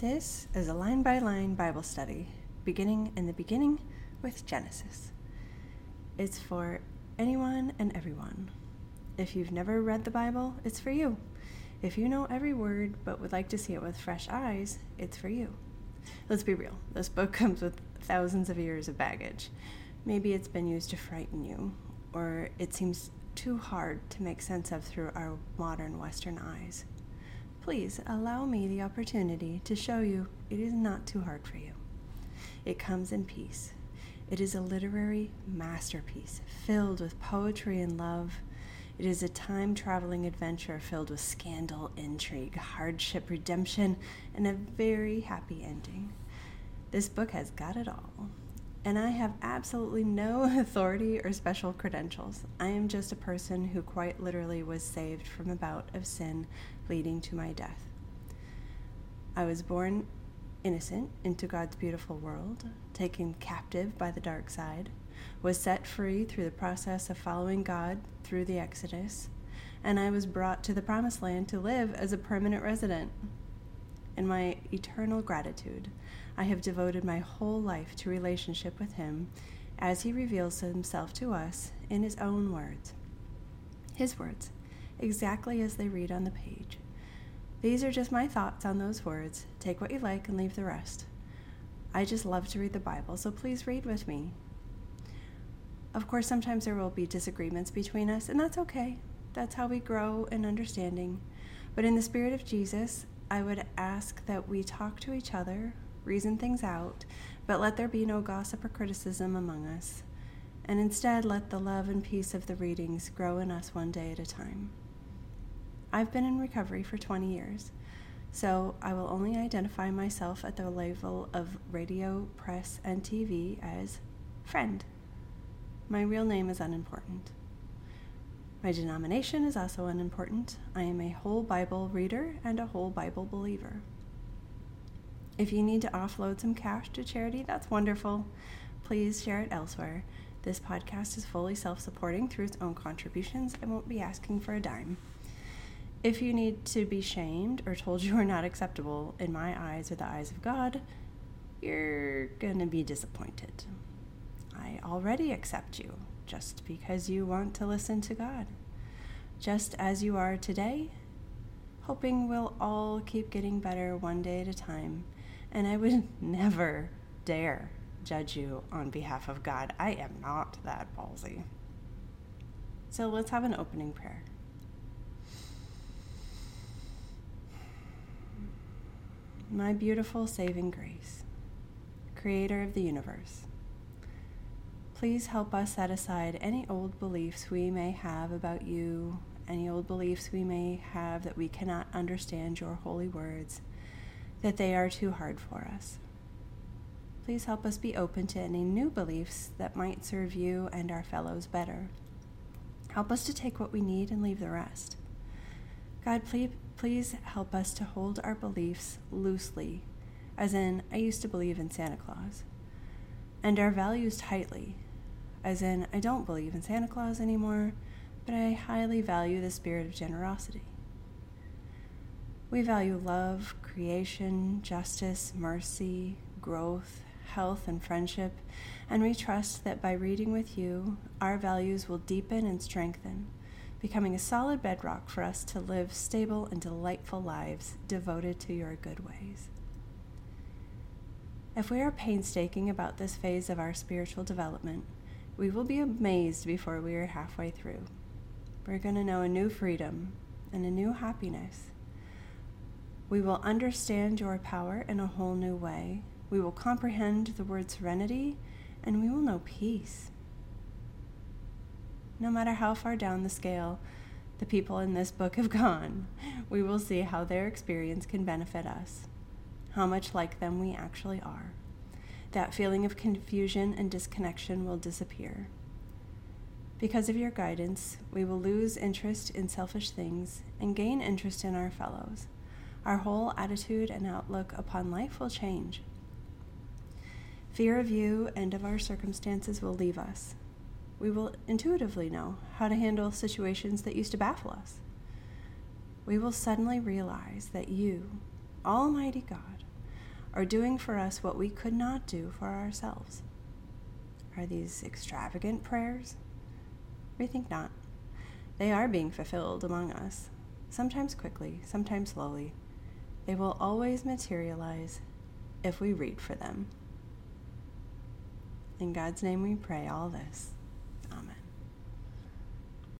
This is a line by line Bible study, beginning in the beginning with Genesis. It's for anyone and everyone. If you've never read the Bible, it's for you. If you know every word but would like to see it with fresh eyes, it's for you. Let's be real, this book comes with thousands of years of baggage. Maybe it's been used to frighten you, or it seems too hard to make sense of through our modern Western eyes. Please allow me the opportunity to show you it is not too hard for you. It comes in peace. It is a literary masterpiece filled with poetry and love. It is a time traveling adventure filled with scandal, intrigue, hardship, redemption, and a very happy ending. This book has got it all. And I have absolutely no authority or special credentials. I am just a person who quite literally was saved from a bout of sin leading to my death. I was born innocent into God's beautiful world, taken captive by the dark side, was set free through the process of following God through the Exodus, and I was brought to the promised land to live as a permanent resident. In my eternal gratitude, I have devoted my whole life to relationship with Him as He reveals Himself to us in His own words. His words, exactly as they read on the page. These are just my thoughts on those words. Take what you like and leave the rest. I just love to read the Bible, so please read with me. Of course, sometimes there will be disagreements between us, and that's okay. That's how we grow in understanding. But in the spirit of Jesus, I would ask that we talk to each other, reason things out, but let there be no gossip or criticism among us, and instead let the love and peace of the readings grow in us one day at a time. I've been in recovery for 20 years, so I will only identify myself at the level of radio, press, and TV as friend. My real name is unimportant. My denomination is also unimportant. I am a whole Bible reader and a whole Bible believer. If you need to offload some cash to charity, that's wonderful. Please share it elsewhere. This podcast is fully self supporting through its own contributions. I won't be asking for a dime. If you need to be shamed or told you are not acceptable in my eyes or the eyes of God, you're going to be disappointed. I already accept you just because you want to listen to God. Just as you are today, hoping we'll all keep getting better one day at a time. And I would never dare judge you on behalf of God. I am not that ballsy. So let's have an opening prayer. My beautiful saving grace, creator of the universe. Please help us set aside any old beliefs we may have about you, any old beliefs we may have that we cannot understand your holy words, that they are too hard for us. Please help us be open to any new beliefs that might serve you and our fellows better. Help us to take what we need and leave the rest. God, please, please help us to hold our beliefs loosely, as in, I used to believe in Santa Claus, and our values tightly, as in, I don't believe in Santa Claus anymore, but I highly value the spirit of generosity. We value love, creation, justice, mercy, growth, health, and friendship, and we trust that by reading with you, our values will deepen and strengthen becoming a solid bedrock for us to live stable and delightful lives devoted to your good ways. If we are painstaking about this phase of our spiritual development, we will be amazed before we are halfway through. We're going to know a new freedom and a new happiness. We will understand your power in a whole new way. We will comprehend the word serenity, and we will know peace no matter how far down the scale the people in this book have gone, we will see how their experience can benefit us, how much like them we actually are. That feeling of confusion and disconnection will disappear. Because of your guidance, we will lose interest in selfish things and gain interest in our fellows. Our whole attitude and outlook upon life will change. Fear of you and of our circumstances will leave us, we will intuitively know how to handle situations that used to baffle us. We will suddenly realize that you, Almighty God, are doing for us what we could not do for ourselves. Are these extravagant prayers? We think not. They are being fulfilled among us, sometimes quickly, sometimes slowly. They will always materialize if we read for them. In God's name we pray all this.